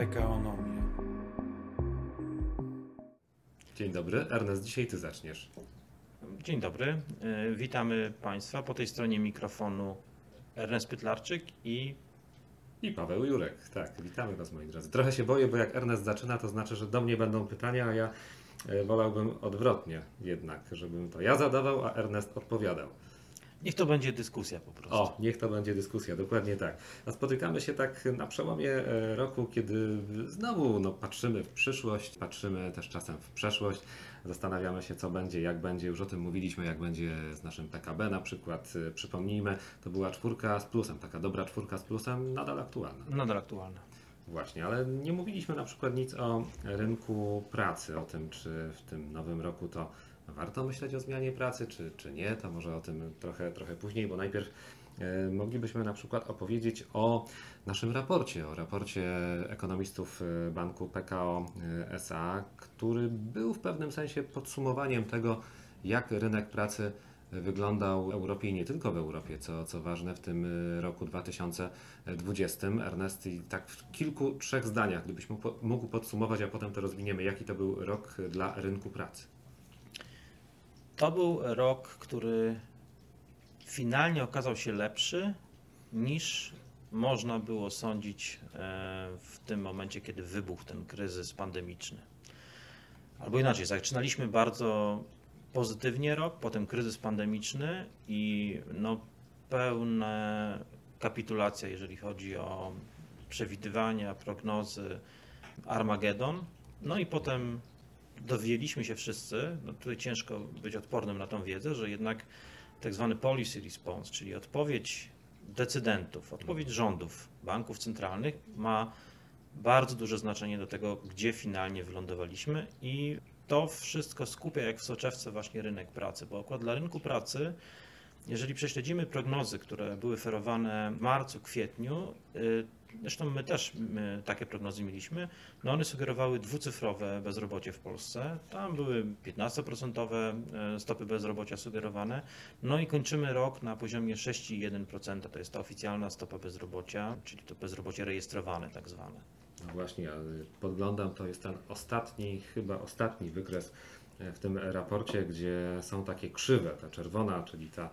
PKOnomię. Dzień dobry. Ernest, dzisiaj ty zaczniesz. Dzień dobry. E, Witamy Państwa. Po tej stronie mikrofonu Ernest Pytlarczyk i I Paweł Jurek. Tak, witamy Was moi drodzy. Trochę się boję, bo jak Ernest zaczyna, to znaczy, że do mnie będą pytania, a ja e, wolałbym odwrotnie jednak, żebym to ja zadawał, a Ernest odpowiadał. Niech to będzie dyskusja po prostu. O, niech to będzie dyskusja, dokładnie tak. A spotykamy się tak na przełomie e, roku, kiedy znowu no, patrzymy w przyszłość, patrzymy też czasem w przeszłość, zastanawiamy się, co będzie, jak będzie. Już o tym mówiliśmy, jak będzie z naszym PKB na przykład. E, Przypomnijmy, to była czwórka z plusem, taka dobra czwórka z plusem, nadal aktualna. Nadal aktualne. Właśnie, ale nie mówiliśmy na przykład nic o rynku pracy, o tym, czy w tym nowym roku to warto myśleć o zmianie pracy, czy, czy nie. To może o tym trochę, trochę później, bo najpierw e, moglibyśmy na przykład opowiedzieć o naszym raporcie, o raporcie ekonomistów e, banku PKO e, SA, który był w pewnym sensie podsumowaniem tego, jak rynek pracy wyglądał w Europie i nie tylko w Europie, co, co ważne w tym roku 2020. Ernest, tak w kilku, trzech zdaniach, gdybyś mógł podsumować, a potem to rozwiniemy, jaki to był rok dla rynku pracy. To był rok, który finalnie okazał się lepszy niż można było sądzić e, w tym momencie, kiedy wybuchł ten kryzys pandemiczny. Albo inaczej, zaczynaliśmy bardzo pozytywnie rok, potem kryzys pandemiczny i no, pełna kapitulacja, jeżeli chodzi o przewidywania, prognozy, Armagedon. No i potem dowiedzieliśmy się wszyscy, no tutaj ciężko być odpornym na tą wiedzę, że jednak tak zwany policy response, czyli odpowiedź decydentów, odpowiedź rządów, banków centralnych ma bardzo duże znaczenie do tego, gdzie finalnie wylądowaliśmy i to wszystko skupia jak w soczewce właśnie rynek pracy, bo akurat dla rynku pracy jeżeli prześledzimy prognozy, które były ferowane w marcu, kwietniu, y, zresztą my też my takie prognozy mieliśmy, no one sugerowały dwucyfrowe bezrobocie w Polsce. Tam były 15% y, stopy bezrobocia sugerowane. No i kończymy rok na poziomie 6,1%. To jest ta oficjalna stopa bezrobocia, czyli to bezrobocie rejestrowane tak zwane. No właśnie, podglądam, to jest ten ostatni, chyba ostatni wykres e, w tym raporcie, gdzie są takie krzywe, ta czerwona, czyli ta,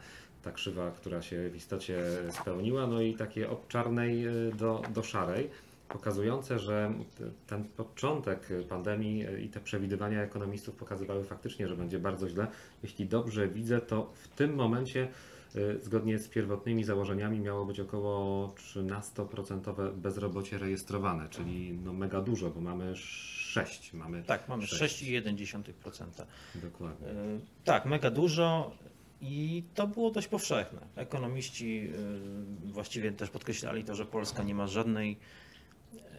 ta krzywa, która się w istocie spełniła, no i takie od czarnej e, do, do szarej, pokazujące, że ten początek pandemii e, i te przewidywania ekonomistów pokazywały faktycznie, że będzie bardzo źle. Jeśli dobrze widzę, to w tym momencie y, zgodnie z pierwotnymi założeniami miało być około 13% bezrobocie rejestrowane, czyli no mega dużo, bo mamy 6, mamy Tak, mamy Sześć. 6,1%. dokładnie. Tak, mega dużo i to było dość powszechne. Ekonomiści y, właściwie też podkreślali to, że Polska nie ma żadnej,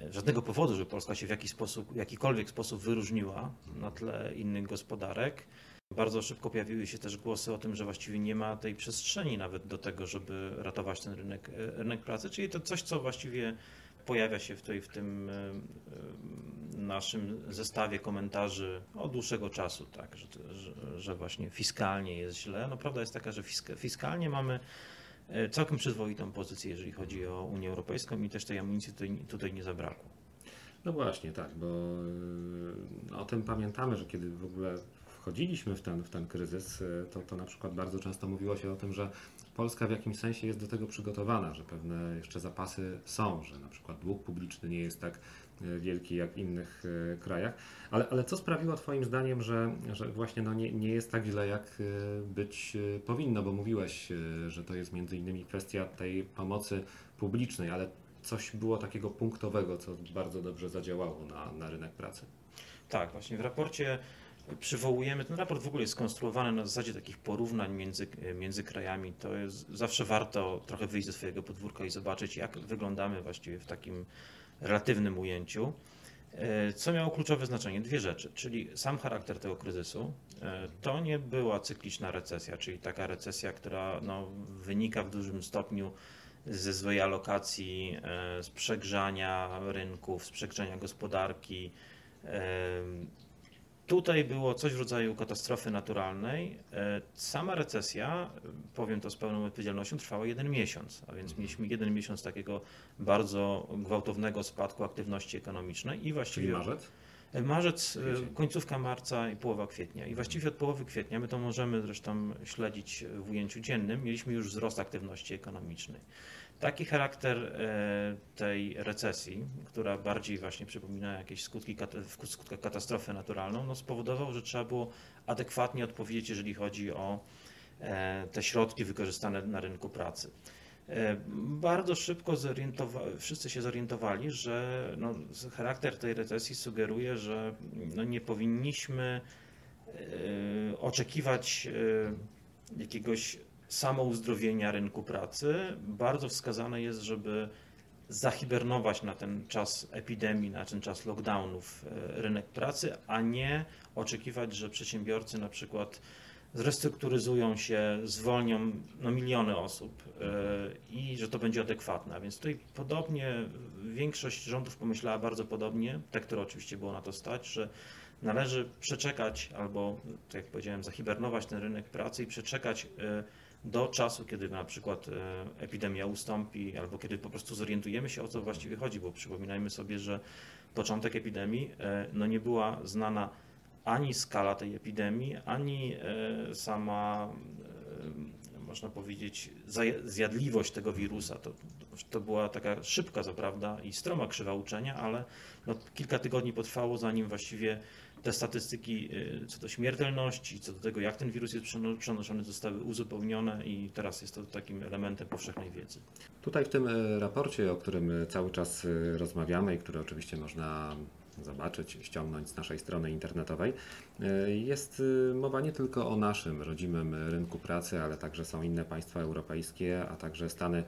y, żadnego powodu, żeby Polska się w jakiś sposób, jakikolwiek sposób wyróżniła na tle innych gospodarek. Bardzo szybko pojawiły się też głosy o tym, że właściwie nie ma tej przestrzeni nawet do tego, żeby ratować ten rynek, y, rynek pracy, czyli to coś, co właściwie pojawia się w, tej, w tym y, y, naszym zestawie komentarzy od dłuższego czasu, tak, że, że, że właśnie fiskalnie jest źle. No prawda jest taka, że fiska, fiskalnie mamy y, całkiem przyzwoitą pozycję, jeżeli chodzi o Unię Europejską i też tej amunicji tutaj, tutaj nie zabrakło. No właśnie, tak, bo o tym pamiętamy, że kiedy w ogóle wchodziliśmy w ten, w ten kryzys, y, to, to na przykład bardzo często mówiło się o tym, że Polska w jakimś sensie jest do tego przygotowana, że pewne jeszcze zapasy są, że na przykład dług publiczny nie jest tak y, wielki jak w innych y, krajach. Ale, ale co sprawiło Twoim zdaniem, że, że właśnie no nie, nie jest tak źle, jak być powinno? Bo mówiłeś, że to jest między innymi kwestia tej pomocy publicznej, ale coś było takiego punktowego, co bardzo dobrze zadziałało na, na rynek pracy. Tak, właśnie w raporcie przywołujemy, ten raport w ogóle jest skonstruowany na zasadzie takich porównań między, między krajami. To jest zawsze warto trochę wyjść ze swojego podwórka i zobaczyć, jak wyglądamy właściwie w takim relatywnym ujęciu. E, Co miało kluczowe znaczenie? Dwie rzeczy, czyli sam charakter tego kryzysu. E, To nie była cykliczna recesja, czyli taka recesja, która no, wynika w dużym stopniu ze złej alokacji, e, z przegrzania rynków, z przegrzania gospodarki, e, Tutaj było coś w rodzaju katastrofy naturalnej. E, Sama recesja, e, powiem to z pełną odpowiedzialnością, trwała jeden miesiąc, a więc mieliśmy jeden miesiąc takiego bardzo gwałtownego spadku aktywności ekonomicznej i Czyli właściwie marzec? Marzec, e, Kwiecień. końcówka marca i połowa kwietnia. I właściwie od połowy kwietnia, my to możemy zresztą śledzić w ujęciu dziennym, mieliśmy już wzrost aktywności ekonomicznej. Taki charakter e, tej recesji, która bardziej właśnie przypomina jakieś skutki, skutkach katastrofę naturalną, no spowodował, że trzeba było adekwatnie odpowiedzieć, jeżeli chodzi o e, te środki wykorzystane na rynku pracy. E, Bardzo szybko wszyscy się zorientowali, że no, charakter tej recesji sugeruje, że no, nie powinniśmy oczekiwać jakiegoś samouzdrowienia rynku pracy. Bardzo wskazane jest, żeby zahibernować na ten czas epidemii, na ten czas lockdownów e, rynek pracy, a nie oczekiwać, że przedsiębiorcy na przykład zrestrukturyzują się, zwolnią no, miliony osób e, i że to będzie adekwatne. Więc tutaj podobnie większość rządów pomyślała bardzo podobnie, te, które oczywiście było na to stać, że należy przeczekać albo, tak jak powiedziałem, zahibernować ten rynek pracy i przeczekać e, do czasu, kiedy na przykład e, epidemia ustąpi, albo kiedy po prostu zorientujemy się o co właściwie chodzi, bo przypominajmy sobie, że początek epidemii e, no nie była znana ani skala tej epidemii, ani e, sama, można powiedzieć, zjadliwość tego wirusa. To, to była taka szybka, co prawda, i stroma krzywa uczenia, ale no, kilka tygodni potrwało, zanim właściwie te statystyki e, co do śmiertelności, co do tego, jak ten wirus jest przeno- przenoszony, zostały uzupełnione i teraz jest to takim elementem powszechnej wiedzy. Tutaj w tym e, raporcie, o którym e, cały czas rozmawiamy i który oczywiście można zobaczyć, ściągnąć z naszej strony internetowej, jest mowa nie tylko o naszym rodzimym rynku pracy, ale także są inne państwa europejskie, a także Stany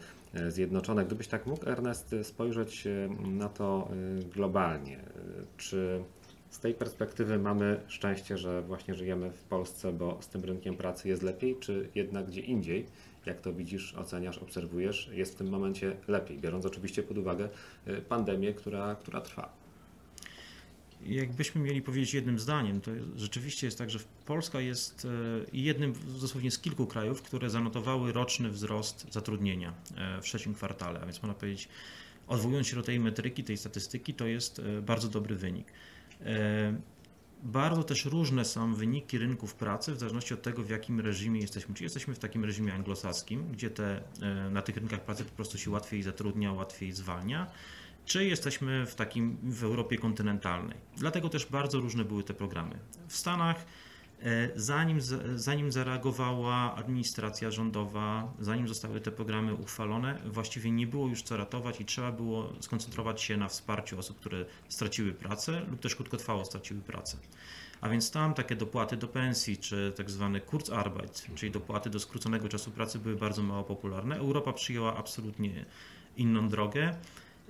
Zjednoczone. Gdybyś tak mógł, Ernest, spojrzeć na to globalnie, czy z tej perspektywy mamy szczęście, że właśnie żyjemy w Polsce, bo z tym rynkiem pracy jest lepiej, czy jednak gdzie indziej, jak to widzisz, oceniasz, obserwujesz, jest w tym momencie lepiej, biorąc oczywiście pod uwagę y, pandemię, która, która trwa. Jakbyśmy mieli powiedzieć jednym zdaniem, to rzeczywiście jest tak, że Polska jest e, jednym dosłownie z kilku krajów, które zanotowały roczny wzrost zatrudnienia e, w trzecim kwartale, a więc można powiedzieć, odwołując się do tej metryki, tej statystyki, to jest e, bardzo dobry wynik. E, Bardzo też różne są wyniki rynków pracy w zależności od tego, w jakim reżimie jesteśmy. Czy jesteśmy w takim reżimie anglosaskim, gdzie te, e, na tych rynkach pracy po prostu się łatwiej zatrudnia, łatwiej zwalnia, czy jesteśmy w takim w Europie kontynentalnej. Dlatego też bardzo różne były te programy. W Stanach zanim, z- zanim zareagowała administracja rządowa, zanim zostały te programy uchwalone, właściwie nie było już co ratować i trzeba było skoncentrować się na wsparciu osób, które straciły pracę lub też krótkotrwało straciły pracę. A więc tam takie dopłaty do pensji, czy tak zwany Kurzarbeit, czyli dopłaty do skróconego czasu pracy były bardzo mało popularne. Europa przyjęła absolutnie inną drogę.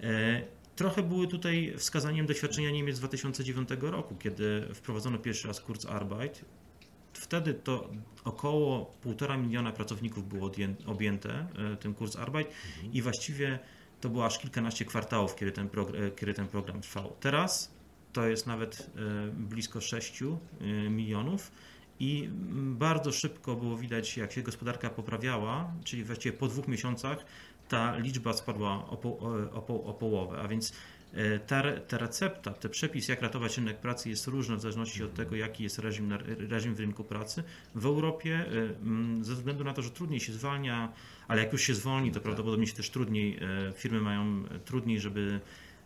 E, Trochę były tutaj wskazaniem doświadczenia Niemiec z 2009 roku, kiedy wprowadzono pierwszy raz Kurzarbeit. Wtedy to około 1,5 miliona pracowników było objęte e, tym Kurzarbeit i właściwie to było aż kilkanaście kwartałów, kiedy ten, progr- e, kiedy ten program trwał. Teraz to jest nawet e, blisko 6 e, milionów i bardzo szybko było widać, jak się gospodarka poprawiała, czyli właściwie po dwóch miesiącach ta liczba spadła o, po, o, o, o połowę, a więc ta, re- ta recepta, ten przepis, jak ratować rynek pracy jest różny w zależności od tego, jaki jest reżim, na, reżim w rynku pracy. W Europie, e, mm, ze względu na to, że trudniej się zwalnia, ale jak już się zwolni, to Tak. prawdopodobnie się też trudniej, e, firmy mają trudniej, żeby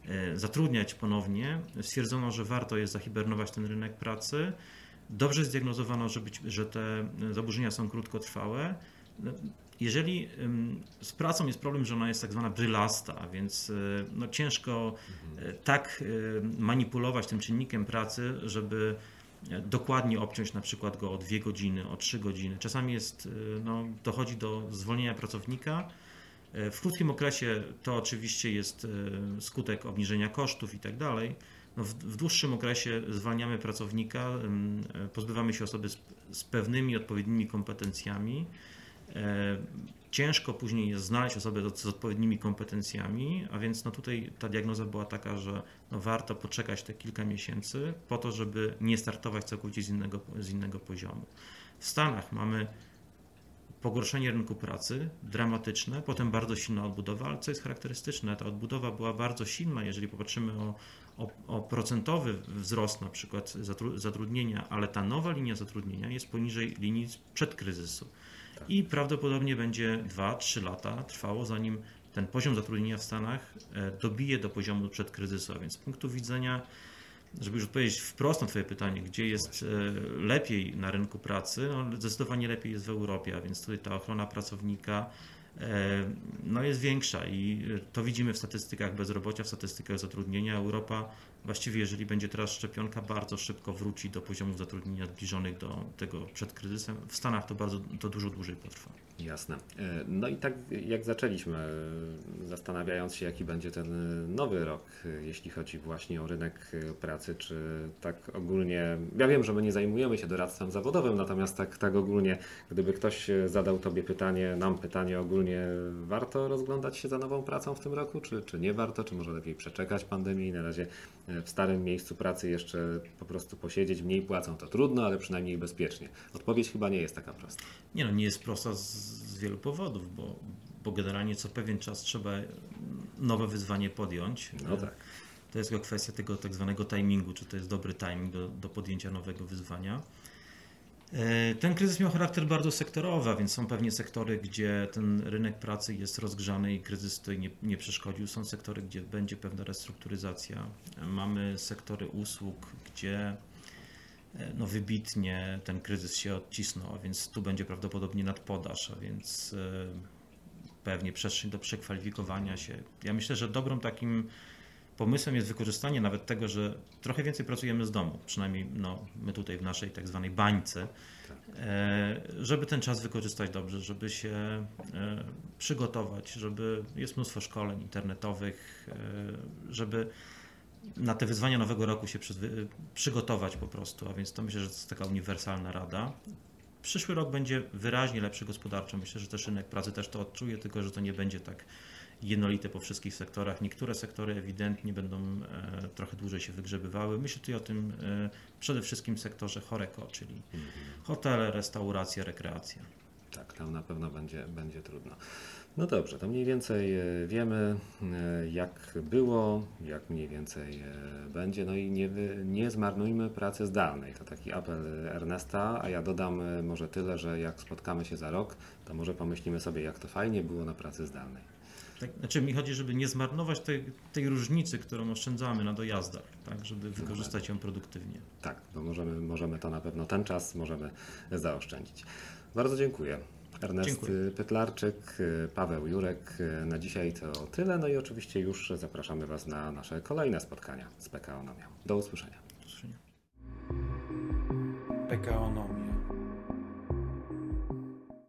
e, zatrudniać ponownie. Stwierdzono, że warto jest zahibernować ten rynek pracy. Dobrze zdiagnozowano, że, być, że te e, zaburzenia są krótkotrwałe. Jeżeli z pracą jest problem, że ona jest tak zwana brylasta, więc y, no, ciężko y, tak y, manipulować tym czynnikiem pracy, żeby dokładnie obciąć na przykład go o dwie godziny, o trzy godziny. Czasami jest, no, dochodzi do zwolnienia pracownika. W krótkim okresie to oczywiście jest skutek obniżenia kosztów i tak dalej. No w, w dłuższym okresie zwalniamy pracownika, pozbywamy się osoby z, z pewnymi odpowiednimi kompetencjami. E, Ciężko później znaleźć osobę z odpowiednimi kompetencjami, a więc no tutaj ta diagnoza była taka, że no warto poczekać te kilka miesięcy po to, żeby nie startować całkowicie z innego, z innego poziomu. W Stanach mamy pogorszenie rynku pracy, dramatyczne, potem bardzo silna odbudowa, ale co jest charakterystyczne, ta odbudowa była bardzo silna, jeżeli popatrzymy o, o, o procentowy wzrost na przykład zatru- zatrudnienia, ale ta nowa linia zatrudnienia jest poniżej linii przed kryzysu. I prawdopodobnie będzie 2-3 lata trwało, zanim ten poziom zatrudnienia w Stanach e, dobije do poziomu przed kryzysu. A więc z punktu widzenia, żeby już odpowiedzieć wprost na Twoje pytanie, gdzie jest e, lepiej na rynku pracy, no zdecydowanie lepiej jest w Europie, a więc tutaj ta ochrona pracownika e, no jest większa i to widzimy w statystykach bezrobocia, w statystykach zatrudnienia. Europa właściwie, jeżeli będzie teraz szczepionka, bardzo szybko wróci do poziomów zatrudnienia zbliżonych do tego przed kryzysem. W Stanach to bardzo, to dużo dłużej potrwa. Jasne. E, No i tak jak zaczęliśmy, e, zastanawiając się, jaki będzie ten e, nowy rok, jeśli chodzi właśnie o rynek pracy, czy tak ogólnie. Ja wiem, że my nie zajmujemy się doradztwem zawodowym, natomiast tak, tak ogólnie, gdyby ktoś zadał Tobie pytanie, nam pytanie ogólnie, warto rozglądać się za nową pracą w tym roku, czy, czy nie warto, czy może lepiej przeczekać pandemię i na razie w starym miejscu pracy jeszcze po prostu posiedzieć, mniej płacą, to trudno, ale przynajmniej bezpiecznie. Odpowiedź chyba nie jest taka prosta. Nie no, nie jest prosta z, z wielu powodów, bo, bo generalnie co pewien czas trzeba nowe wyzwanie podjąć. No tak. To jest tylko kwestia tego tak zwanego timingu, czy to jest dobry timing do, do podjęcia nowego wyzwania. E, Ten kryzys miał charakter bardzo sektorowy, a więc są pewnie sektory, gdzie ten rynek pracy jest rozgrzany i kryzys tutaj nie, nie przeszkodził. Są sektory, gdzie będzie pewna restrukturyzacja. Mamy sektory usług, gdzie no wybitnie ten kryzys się odcisnął, a więc tu będzie prawdopodobnie nadpodaż, a więc e, pewnie przestrzeń do przekwalifikowania się. Ja myślę, że dobrym takim pomysłem jest wykorzystanie nawet tego, że trochę więcej pracujemy z domu, przynajmniej no, my tutaj w naszej tak zwanej bańce, e, żeby ten czas wykorzystać dobrze, żeby się e, przygotować, żeby jest mnóstwo szkoleń internetowych, e, żeby na te wyzwania nowego roku się przygotować po prostu, a więc to myślę, że to jest taka uniwersalna rada. Przyszły rok będzie wyraźnie lepszy gospodarczo. Myślę, że też rynek pracy też to odczuje, tylko że to nie będzie tak jednolite po wszystkich sektorach. Niektóre sektory ewidentnie będą e, trochę dłużej się wygrzebywały. Myślę tutaj o tym e, przede wszystkim sektorze choreko, czyli hotele, restauracje, rekreacja. Tak, tam na pewno będzie, będzie trudno. No dobrze, to mniej więcej e, wiemy, e, jak było, jak mniej więcej e, będzie. No i nie, nie zmarnujmy pracy zdalnej. To taki apel Ernesta, a ja dodam może tyle, że jak spotkamy się za rok, to może pomyślimy sobie, jak to fajnie było na pracy zdalnej. Tak, znaczy mi chodzi, żeby nie zmarnować tej, tej różnicy, którą oszczędzamy na dojazdach, tak, żeby wykorzystać ją produktywnie. Tak, bo możemy, możemy to na pewno ten czas możemy zaoszczędzić. Bardzo dziękuję. Ernest Dziękuję. Pytlarczyk, Paweł Jurek. Na dzisiaj to tyle. No i oczywiście już zapraszamy Was na nasze kolejne spotkania z PKO Nomia. Do usłyszenia. Do usłyszenia. PKOnomia.